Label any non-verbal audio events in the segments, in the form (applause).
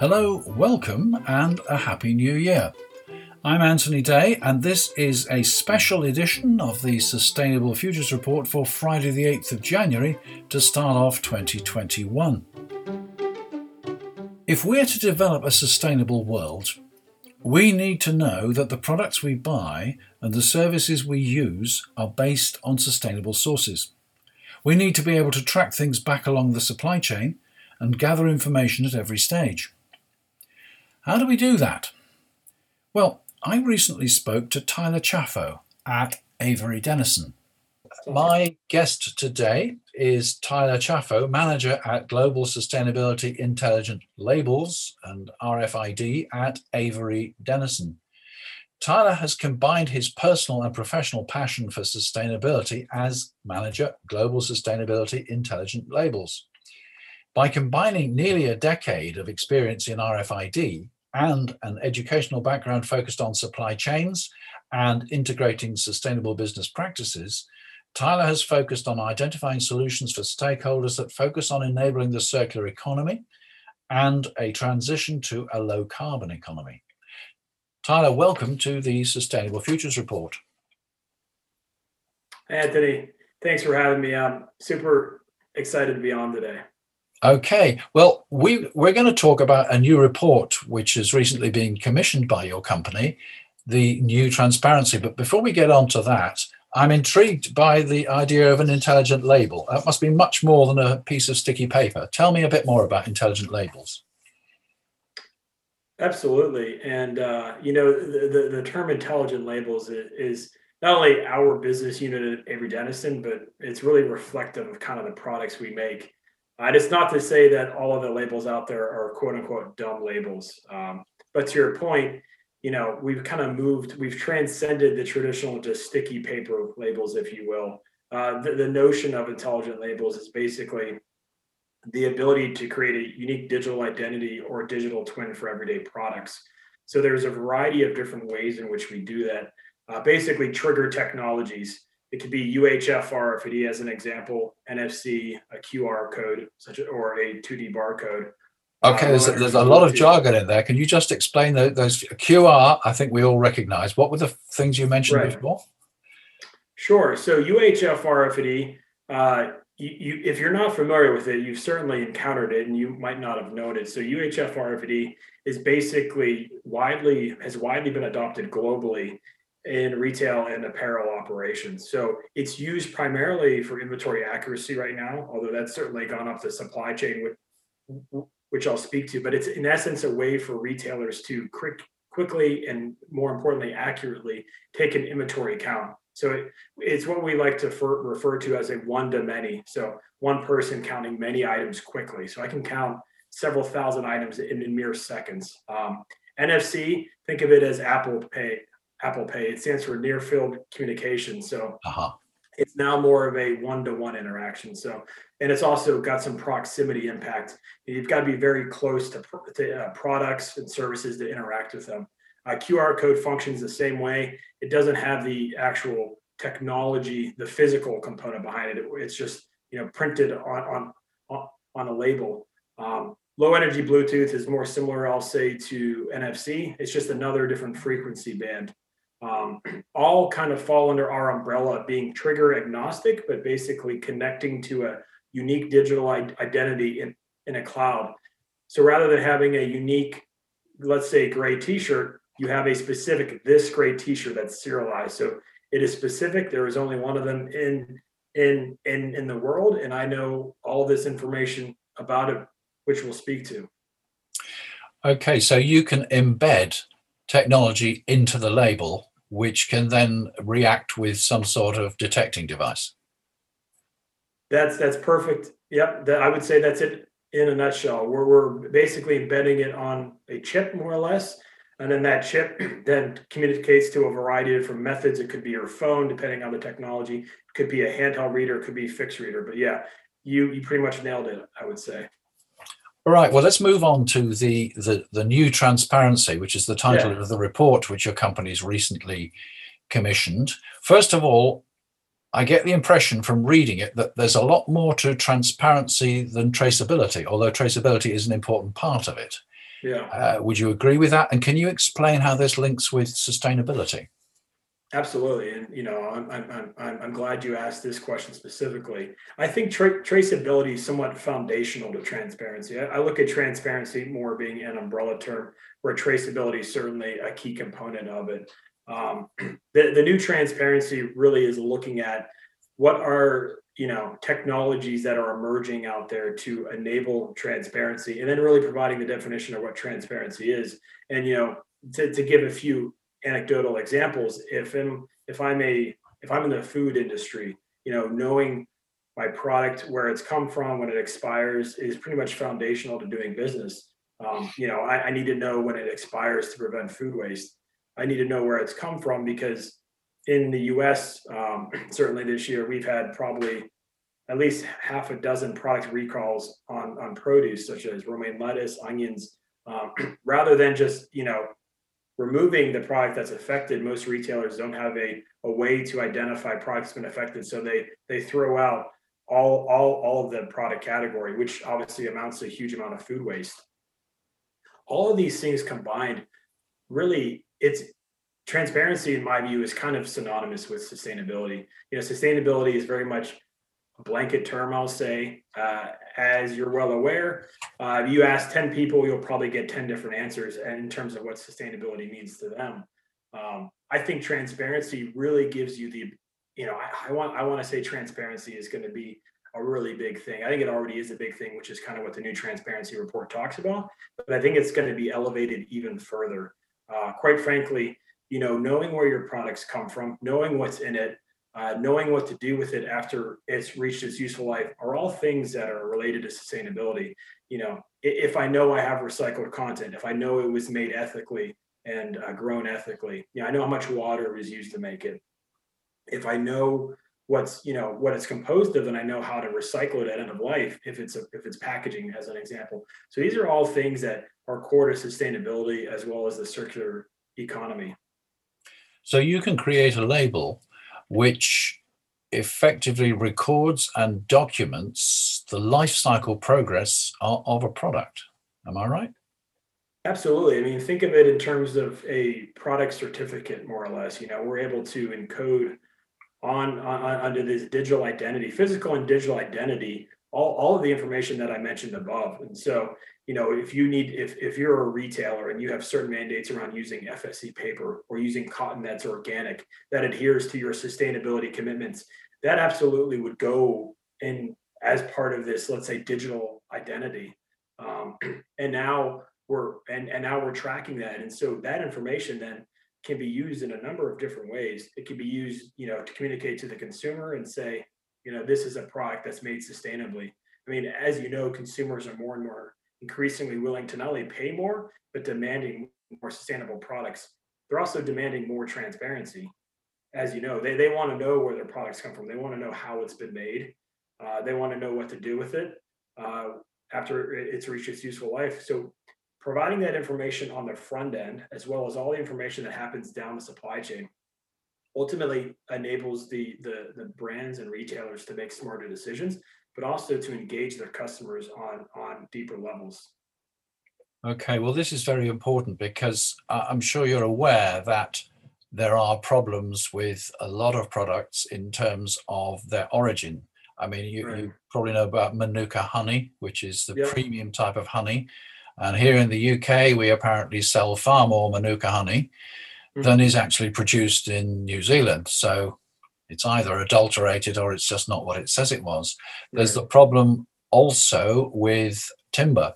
Hello, welcome, and a Happy New Year. I'm Anthony Day, and this is a special edition of the Sustainable Futures Report for Friday, the 8th of January, to start off 2021. If we're to develop a sustainable world, we need to know that the products we buy and the services we use are based on sustainable sources. We need to be able to track things back along the supply chain and gather information at every stage. How do we do that? Well, I recently spoke to Tyler Chaffo at Avery Dennison. My guest today is Tyler Chaffo, manager at Global Sustainability Intelligent Labels and RFID at Avery Dennison. Tyler has combined his personal and professional passion for sustainability as manager Global Sustainability Intelligent Labels. By combining nearly a decade of experience in RFID and an educational background focused on supply chains and integrating sustainable business practices, Tyler has focused on identifying solutions for stakeholders that focus on enabling the circular economy and a transition to a low carbon economy. Tyler, welcome to the Sustainable Futures Report. Anthony, thanks for having me. I'm super excited to be on today. Okay, well, we, we're going to talk about a new report which has recently been commissioned by your company, the new transparency. But before we get on to that, I'm intrigued by the idea of an intelligent label. That must be much more than a piece of sticky paper. Tell me a bit more about intelligent labels. Absolutely, and uh, you know the, the, the term intelligent labels is not only our business unit at Avery Dennison, but it's really reflective of kind of the products we make. And it's not to say that all of the labels out there are quote unquote dumb labels. Um, but to your point, you know, we've kind of moved, we've transcended the traditional just sticky paper labels, if you will. Uh, the, the notion of intelligent labels is basically the ability to create a unique digital identity or digital twin for everyday products. So there's a variety of different ways in which we do that. Uh, basically, trigger technologies it could be UHF RFID as an example, NFC, a QR code, such or a 2D barcode. Okay, there's, there's a lot of jargon in there. Can you just explain the, those QR? I think we all recognize. What were the things you mentioned right. before? Sure. So UHF RFID, uh, you, you, if you're not familiar with it, you've certainly encountered it, and you might not have known it. So UHF RFID is basically widely has widely been adopted globally in retail and apparel operations. So it's used primarily for inventory accuracy right now, although that's certainly gone up the supply chain, which, which I'll speak to. But it's in essence a way for retailers to quick, quickly and more importantly accurately take an inventory count. So it, it's what we like to for, refer to as a one to many. So one person counting many items quickly. So I can count several thousand items in, in mere seconds. Um, NFC, think of it as Apple Pay. Apple Pay. It stands for near field communication. So uh-huh. it's now more of a one to one interaction. So, and it's also got some proximity impact. You've got to be very close to, to uh, products and services to interact with them. Uh, QR code functions the same way. It doesn't have the actual technology, the physical component behind it. It's just you know printed on on on a label. Um, low energy Bluetooth is more similar, I'll say, to NFC. It's just another different frequency band um, all kind of fall under our umbrella being trigger agnostic, but basically connecting to a unique digital identity in, in a cloud. So rather than having a unique, let's say, gray T-shirt, you have a specific this gray T-shirt that's serialized. So it is specific. There is only one of them in in in in the world, and I know all this information about it, which we'll speak to. Okay, so you can embed technology into the label which can then react with some sort of detecting device. That's that's perfect. Yep, that, I would say that's it in a nutshell. We're we're basically embedding it on a chip more or less, and then that chip (clears throat) then communicates to a variety of different methods. It could be your phone, depending on the technology. It could be a handheld reader. It could be a fixed reader. But yeah, you you pretty much nailed it. I would say. All right. Well, let's move on to the the, the new transparency, which is the title yeah. of the report which your company's recently commissioned. First of all, I get the impression from reading it that there's a lot more to transparency than traceability, although traceability is an important part of it. Yeah. Uh, would you agree with that? And can you explain how this links with sustainability? Absolutely, and you know, I'm I'm I'm I'm glad you asked this question specifically. I think tra- traceability is somewhat foundational to transparency. I, I, look at transparency more being an umbrella term, where traceability is certainly a key component of it. Um, the the new transparency really is looking at what are you know technologies that are emerging out there to enable transparency, and then really providing the definition of what transparency is. And you know, to to give a few anecdotal examples if i'm if i'm a if i'm in the food industry you know knowing my product where it's come from when it expires is pretty much foundational to doing business um, you know I, I, need to know when it expires to prevent food waste i need to know where it's come from because in the us um, (clears throat) certainly this year we've had probably at least half a dozen product recalls on on produce such as romaine lettuce onions um, (clears throat) rather than just you know removing the product that's affected, most retailers don't have a, a way to identify products been affected. So they they throw out all all all of the product category, which obviously amounts to a huge amount of food waste. All of these things combined, really, it's transparency in my view is kind of synonymous with sustainability. You know, sustainability is very much a blanket term, I'll say. Uh, as you're well aware, uh, you ask 10 people, you'll probably get 10 different answers in terms of what sustainability means to them. Um, I think transparency really gives you the, you know, I, I want I want to say transparency is going to be a really big thing. I think it already is a big thing, which is kind of what the new transparency report talks about. But I think it's going to be elevated even further. Uh, quite frankly, you know, knowing where your products come from, knowing what's in it, uh, knowing what to do with it after it's reached its useful life are all things that are related to sustainability. You know, if I know I have recycled content, if I know it was made ethically and uh, grown ethically, you know, I know how much water was used to make it. If I know what's you know what it's composed of and i know how to recycle it at end of life if it's a, if it's packaging as an example so these are all things that are core to sustainability as well as the circular economy so you can create a label which effectively records and documents the life cycle progress of, a product. Am I right? Absolutely. I mean, think of it in terms of a product certificate, more or less. You know, we're able to encode on, on under this digital identity, physical and digital identity, all, all of the information that I mentioned above. And so you know if you need if if you're a retailer and you have certain mandates around using fsc paper or using cotton that's organic that adheres to your sustainability commitments that absolutely would go in as part of this let's say digital identity um, (clears throat) and now we're and, and now we're tracking that and so that information then can be used in a number of different ways it can be used you know to communicate to the consumer and say you know this is a product that's made sustainably i mean as you know consumers are more and more increasingly willing to not only pay more, but demanding more sustainable products. They're also demanding more transparency. As you know, they, they want to know where their products come from. They want to know how it's been made. Uh, they want to know what to do with it uh, after it's reached its useful life. So providing that information on the front end, as well as all the information that happens down the supply chain, ultimately enables the, the, the brands and retailers to make smarter decisions but also to engage their customers on on deeper levels. Okay, well, this is very important because uh, I'm sure you're aware that there are problems with a lot of products in terms of their origin. I mean, you, right. you probably know about Manuka honey, which is the yep. premium type of honey. And here in the UK, we apparently sell far more Manuka honey mm-hmm. than is actually produced in New Zealand. So it's either adulterated or it's just not what it says it was. There's the problem also with timber,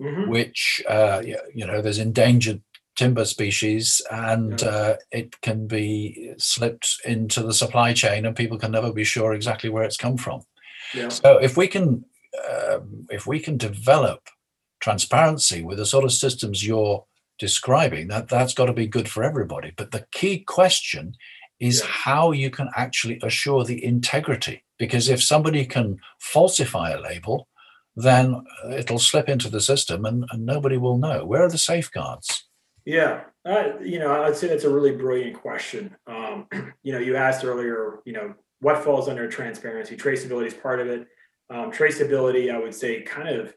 mm-hmm. which, uh, you know, there's endangered timber species and yeah. uh, it can be slipped into the supply chain and people can never be sure exactly where it's come from. Yeah. So if we can, um, if we can develop transparency with the sort of systems you're describing, that that's got to be good for everybody. But the key question is yeah. how you can actually assure the integrity. Because if somebody can falsify a label, then it'll slip into the system and, and nobody will know. Where are the safeguards? Yeah, Uh, you know, I'd say that's a really brilliant question. Um, (clears throat) you know, you asked earlier, you know, what falls under transparency? Traceability is part of it. Um, traceability, I would say, kind of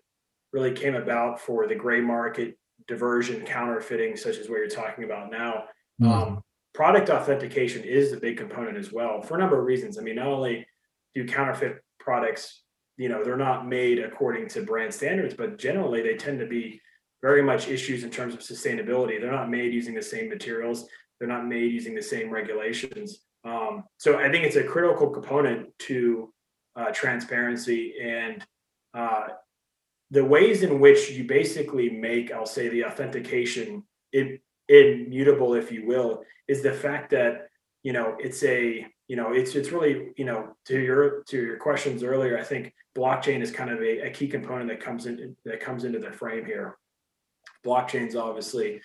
really came about for the gray market diversion counterfeiting, such as what you're talking about now. Mm. Um, product authentication is a big component as well for a number of reasons. I mean, not only do counterfeit products, you know, they're not made according to brand standards, but generally they tend to be very much issues in terms of sustainability. They're not made using the same materials. They're not made using the same regulations. Um, so I think it's a critical component to uh, transparency and uh, the ways in which you basically make, I'll say, the authentication immutable, if you will, is the fact that you know it's a you know it's it's really you know to your to your questions earlier. I think blockchain is kind of a, a key component that comes in that comes into the frame here. Blockchain is obviously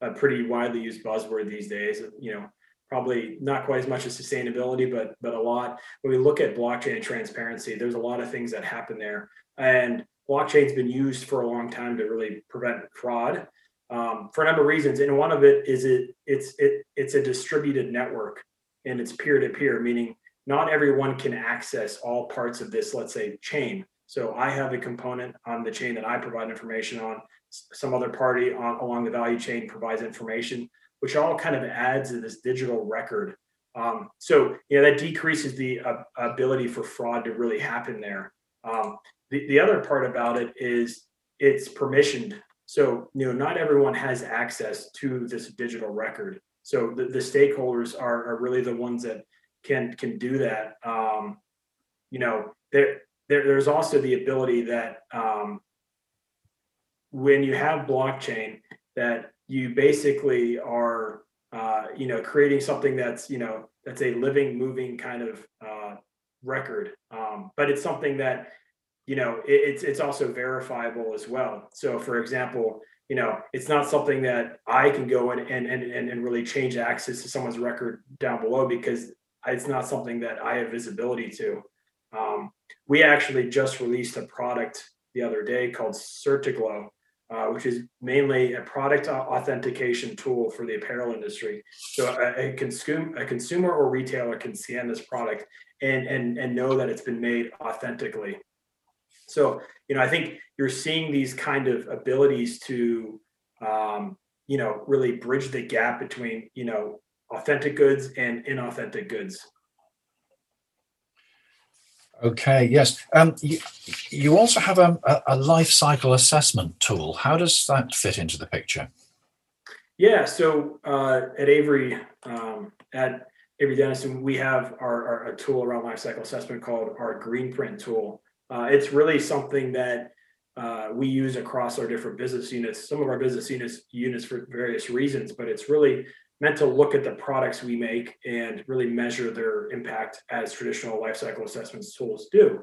a pretty widely used buzzword these days. You know, probably not quite as much as sustainability, but but a lot. When we look at blockchain and transparency, there's a lot of things that happen there, and blockchain's been used for a long time to really prevent fraud um, for a number of reasons. And one of it is it it's it it's a distributed network and it's peer to peer, meaning not everyone can access all parts of this, let's say, chain. So I have a component on the chain that I provide information on. Some other party on, along the value chain provides information, which all kind of adds to this digital record. Um, so you know that decreases the uh, ability for fraud to really happen there. Um, the, the other part about it is it's permissioned. So, you know, not everyone has access to this digital record. So the, the stakeholders are, are really the ones that can can do that. Um, you know, there, there there's also the ability that um, when you have blockchain, that you basically are uh, you know creating something that's you know that's a living, moving kind of uh, record. Um, but it's something that you know it, it's it's also verifiable as well so for example you know it's not something that i can go in and and and, and really change access to someone's record down below because it's not something that i have visibility to um, we actually just released a product the other day called certiglow uh, which is mainly a product authentication tool for the apparel industry. So a, a, consumer, a consumer or retailer can scan this product and, and, and know that it's been made authentically. So, you know, I think you're seeing these kind of abilities to, um, you know, really bridge the gap between, you know, authentic goods and inauthentic goods. Okay, yes. Um, you, you also have a, a life cycle assessment tool. How does that fit into the picture? Yeah, so uh, at Avery, um, at Avery Dennison, we have our, our, a tool around life cycle assessment called our Greenprint tool. Uh, it's really something that uh, we use across our different business units. Some of our business units units for various reasons, but it's really meant to look at the products we make and really measure their impact as traditional life cycle assessments tools do.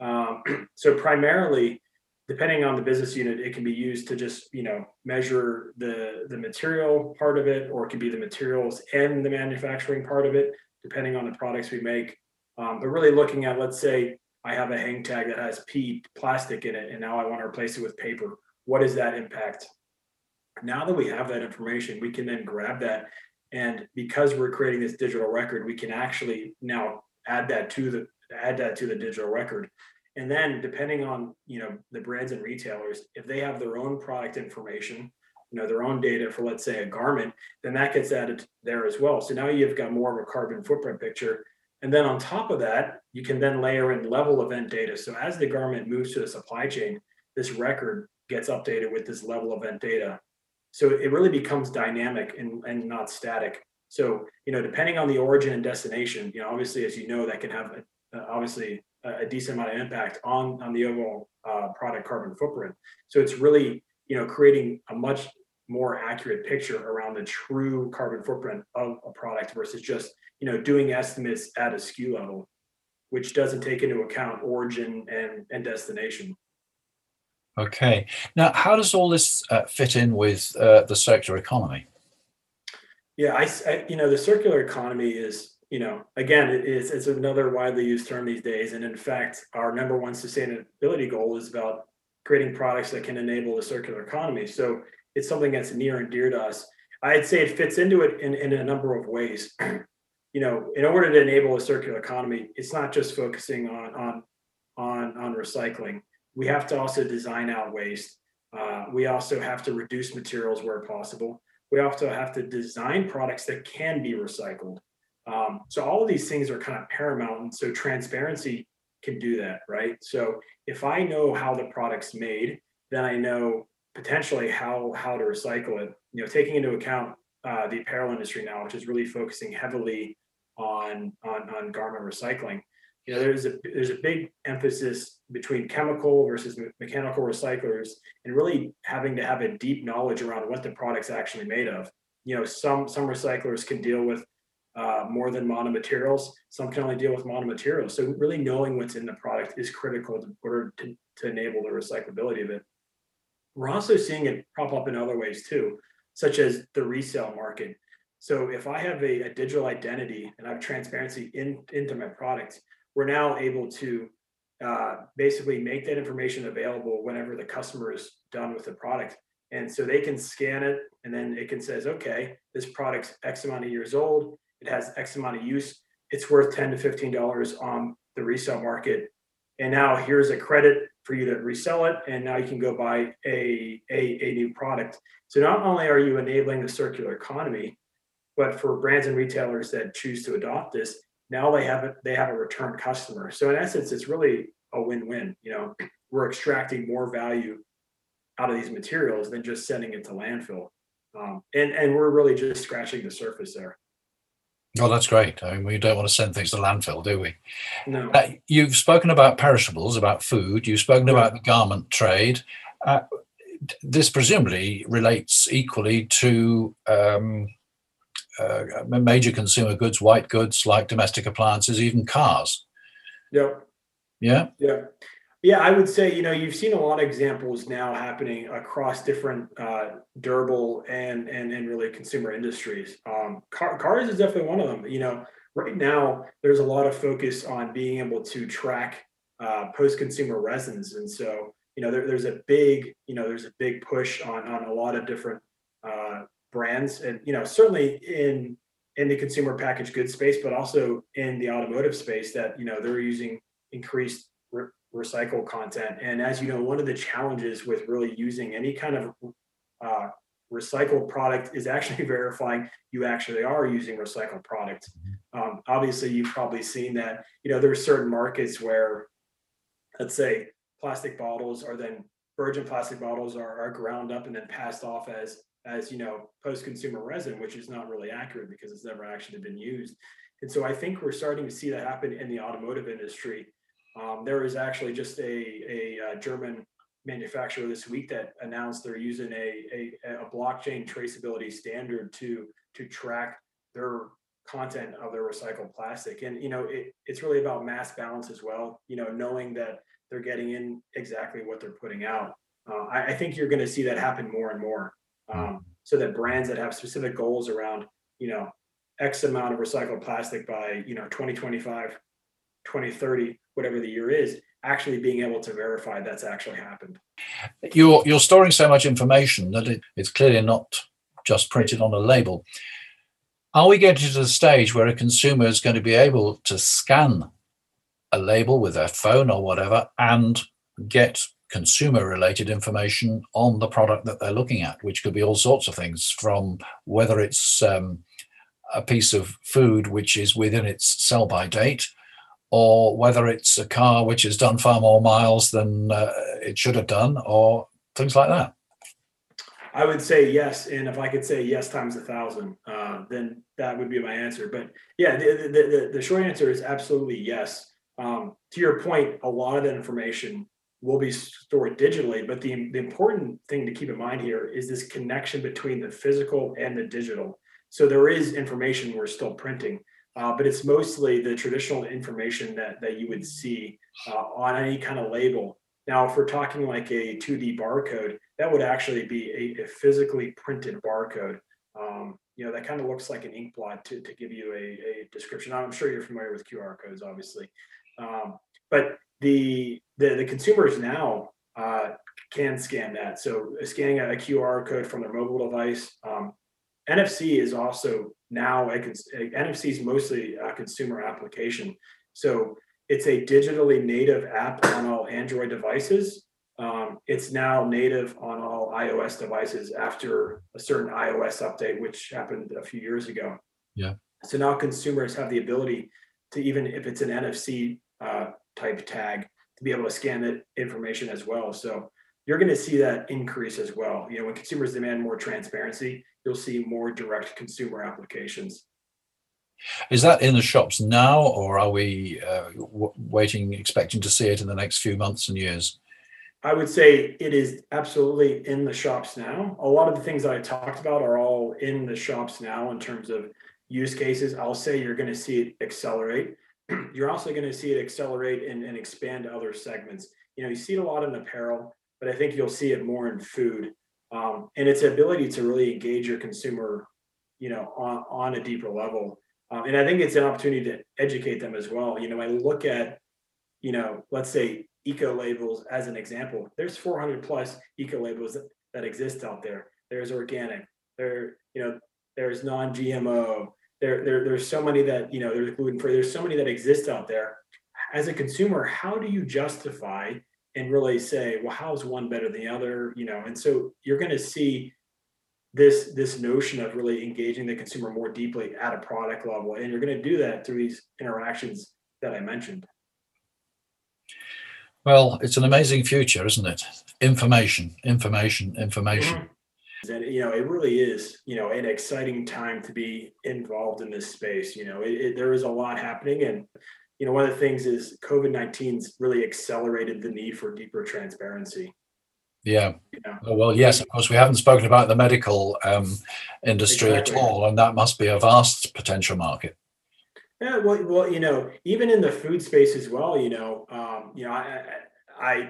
Um, (clears throat) so primarily, depending on the business unit, it can be used to just you know measure the the material part of it, or it can be the materials and the manufacturing part of it, depending on the products we make. Um, but really looking at, let's say, I have a hang tag that has P plastic in it, and now I want to replace it with paper. What is that impact? Now that we have that information, we can then grab that, and because we're creating this digital record, we can actually now add that to the add that to the digital record. And then, depending on you know the brands and retailers, if they have their own product information, you know their own data for let's say a garment, then that gets added there as well. So now you've got more of a carbon footprint picture and then on top of that, you can then layer in level event data. So as the garment moves to the supply chain, this record gets updated with this level event data. So it really becomes dynamic and, and not static. So, you know, depending on the origin and destination, you know, obviously, as you know, that can have a, uh, obviously a, a, decent amount of impact on, on the overall uh, product carbon footprint. So it's really, you know, creating a much more accurate picture around the true carbon footprint of a product versus just you know doing estimates at a SKU level which doesn't take into account origin and, and destination okay now how does all this uh, fit in with uh, the circular economy yeah I, I, you know the circular economy is you know again it's, it's another widely used term these days and in fact our number one sustainability goal is about creating products that can enable the circular economy so it's something that's near and dear to us. I'd say it fits into it in, in a number of ways. (clears throat) you know, in order to enable a circular economy, it's not just focusing on on on on recycling. We have to also design out waste. Uh, we also have to reduce materials where possible. We also have to design products that can be recycled. Um, so all of these things are kind of paramount. And so transparency can do that, right? So if I know how the product's made, then I know potentially how how to recycle it. You know, taking into account uh, the apparel industry now, which is really focusing heavily on on on garment recycling. You know, there's a there's a big emphasis between chemical versus mechanical recyclers, and really having to have a deep knowledge around what the product's actually made of. You know, some some recyclers can deal with uh, more than monomaterials. Some can only deal with monomaterials. So really knowing what's in the product is critical in order to, to enable the recyclability of it. We're also seeing it prop up in other ways too, such as the resale market. So if I have a, a digital identity and I have transparency in, into my product, we're now able to uh, basically make that information available whenever the customer is done with the product. And so they can scan it and then it can says, okay, this product's X amount of years old it has X amount of use, it's worth 10 to $15 on the resale market. And now here's a credit for you to resell it. And now you can go buy a, a, a new product. So not only are you enabling the circular economy, but for brands and retailers that choose to adopt this, now they have a, they have a return customer. So in essence, it's really a win-win. You know, we're extracting more value out of these materials than just sending it to landfill. Um, and and we're really just scratching the surface there. Oh, that's great. I mean, we don't want to send things to landfill, do we? No. Uh, you've spoken about perishables, about food. You've spoken right. about the garment trade. Uh, this presumably relates equally to um, uh, major consumer goods, white goods like domestic appliances, even cars. Yeah. Yeah. Yeah. Yeah, I would say you know you've seen a lot of examples now happening across different uh, durable and and and really consumer industries. Um, car, cars is definitely one of them. You know, right now there's a lot of focus on being able to track uh, post-consumer resins, and so you know there, there's a big you know there's a big push on on a lot of different uh, brands, and you know certainly in in the consumer packaged goods space, but also in the automotive space that you know they're using increased recycle content. And as you know, one of the challenges with really using any kind of uh, recycled product is actually (laughs) verifying you actually are using recycled product. Um, obviously, you've probably seen that. You know, there are certain markets where, let's say, plastic bottles are then virgin plastic bottles are, are ground up and then passed off as as you know post-consumer resin, which is not really accurate because it's never actually been used. And so I think we're starting to see that happen in the automotive industry um, actually just a, a, a, uh, German manufacturer this week that announced they're using a, a, a blockchain traceability standard to to track their content of their recycled plastic. And you know, it, it's really about mass balance as well. You know, knowing that they're getting in exactly what they're putting out. Uh, I, I, think you're going to see that happen more and more. Um, so that brands that have specific goals around, you know, X amount of recycled plastic by you know 2025, 2030 whatever the year is, actually being able to verify that's actually happened. You're you're storing so much information that it, it's clearly not just printed on a label. Are we getting to the stage where a consumer is going to be able to scan a label with their phone or whatever and get consumer related information on the product that they're looking at, which could be all sorts of things from whether it's um, a piece of food which is within its sell by date or whether it's a car which has done far more miles than uh, it should have done, or things like that? I would say yes, and if I could say yes times a thousand, uh, then that would be my answer. But yeah, the, the, the, the short answer is absolutely yes. Um, to your point, a lot of that information will be stored digitally, but the, the important thing to keep in mind here is this connection between the physical and the digital. So there is information we're still printing uh, but it's mostly the traditional information that, that you would see uh, on any kind of label. Now, if we're talking like a 2D barcode, that would actually be a, a physically printed barcode. Um, you know, that kind of looks like an ink blot to, to give you a, a description. I'm sure you're familiar with QR codes, obviously. Um, but the, the, the consumers now uh, can scan that. So scanning a QR code from their mobile device, um, NFC is also now a, a NFC is mostly a consumer application. So it's a digitally native app on all Android devices. Um, it's now native on all iOS devices after a certain iOS update, which happened a few years ago. Yeah. So now consumers have the ability to even if it's an NFC uh, type tag to be able to scan that information as well. So you're going to see that increase as well. You know, when consumers demand more transparency, you'll see more direct consumer applications. Is that in the shops now, or are we uh, w- waiting, expecting to see it in the next few months and years? I would say it is absolutely in the shops now. A lot of the things that I talked about are all in the shops now in terms of use cases. I'll say you're going to see it accelerate. (clears throat) You're also going to see it accelerate and, and expand to other segments. You know, you see it a lot in apparel, but I think you'll see it more in food. Um, and its ability to really engage your consumer, you know, on, on a deeper level. Um, and I think it's an opportunity to educate them as well. You know, I look at, you know, let's say eco labels as an example. There's 400 plus eco labels that, that exist out there. There's organic. There, you know, there's non-GMO. There, there, there's so many that you know. There's gluten free. There's so many that exist out there. As a consumer, how do you justify and really say, well, how's one better than the other? You know, and so you're going to see this this notion of really engaging the consumer more deeply at a product level, and you're going to do that through these interactions that I mentioned. Well, it's an amazing future, isn't it? Information, information, information. Mm-hmm. And you know, it really is, you know, an exciting time to be involved in this space. You know, it, it, there is a lot happening, and you know, one of the things is COVID 19's really accelerated the need for deeper transparency. Yeah. Oh, well, yes, of course, we haven't spoken about the medical um, industry exactly. at all, and that must be a vast potential market. Yeah, well, well, you know, even in the food space as well, you know, um, you know, I, I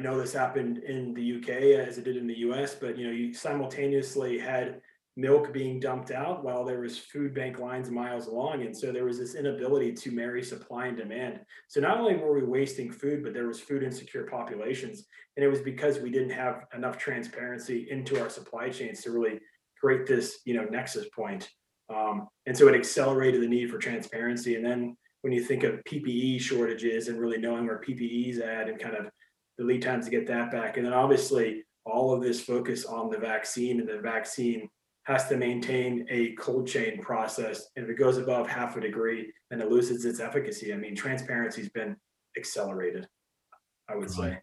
know this happened in the UK as it did in the US, but you know, you simultaneously had milk being dumped out while there was food bank lines miles long, and so there was this inability to marry supply and demand. So not only were we wasting food, but there was food insecure populations, and it was because we didn't have enough transparency into our supply chains to really create this, you know, nexus point. Um, and so it accelerated the need for transparency. And then when you think of PPE shortages and really knowing where PPE is at and kind of the lead times to get that back. And then obviously all of this focus on the vaccine and the vaccine has to maintain a cold chain process. And if it goes above half a degree, then it loses its efficacy. I mean, transparency's been accelerated, I would say.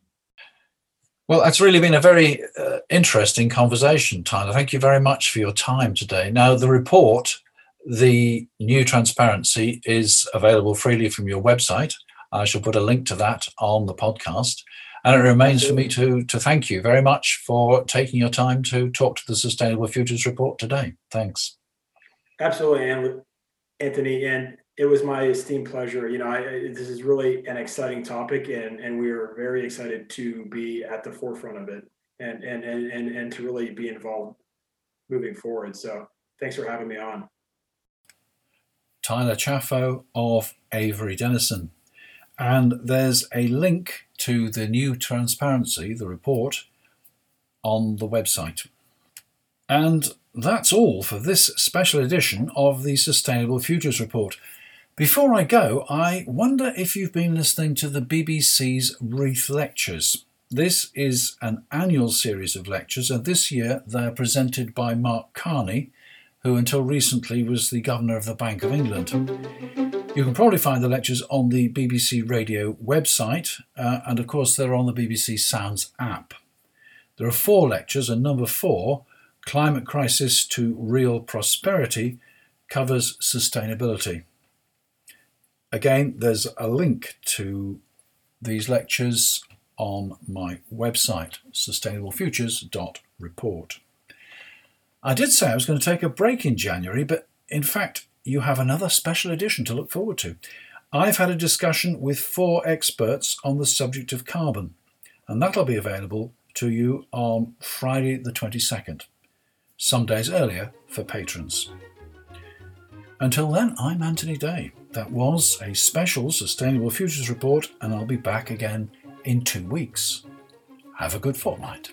Well, that's really been a very uh, interesting conversation, Tyler. Thank you very much for your time today. Now, the report, the new transparency, is available freely from your website. I shall put a link to that on the podcast. And it remains for me to, to thank you very much for taking your time to talk to the Sustainable Futures Report today. Thanks. Absolutely, Anthony. And it was my esteemed pleasure. You know, I, this is really an exciting topic, and and we are very excited to be at the forefront of it, and and and and, and to really be involved moving forward. So, thanks for having me on. Tyler Chaffo of Avery Dennison, and there's a link to the new transparency, the report, on the website. And that's all for this special edition of the Sustainable Futures Report. Before I go, I wonder if you've been listening to the BBC's Reith Lectures. This is an annual series of lectures, and this year they're presented by Mark Carney, who until recently was the Governor of the Bank of England. You can probably find the lectures on the BBC Radio website, uh, and of course, they're on the BBC Sounds app. There are four lectures, and number four, Climate Crisis to Real Prosperity, covers sustainability. Again, there's a link to these lectures on my website, sustainablefutures.report. I did say I was going to take a break in January, but in fact, you have another special edition to look forward to. I've had a discussion with four experts on the subject of carbon, and that'll be available to you on Friday the 22nd, some days earlier for patrons. Until then, I'm Anthony Day. That was a special Sustainable Futures report, and I'll be back again in two weeks. Have a good fortnight.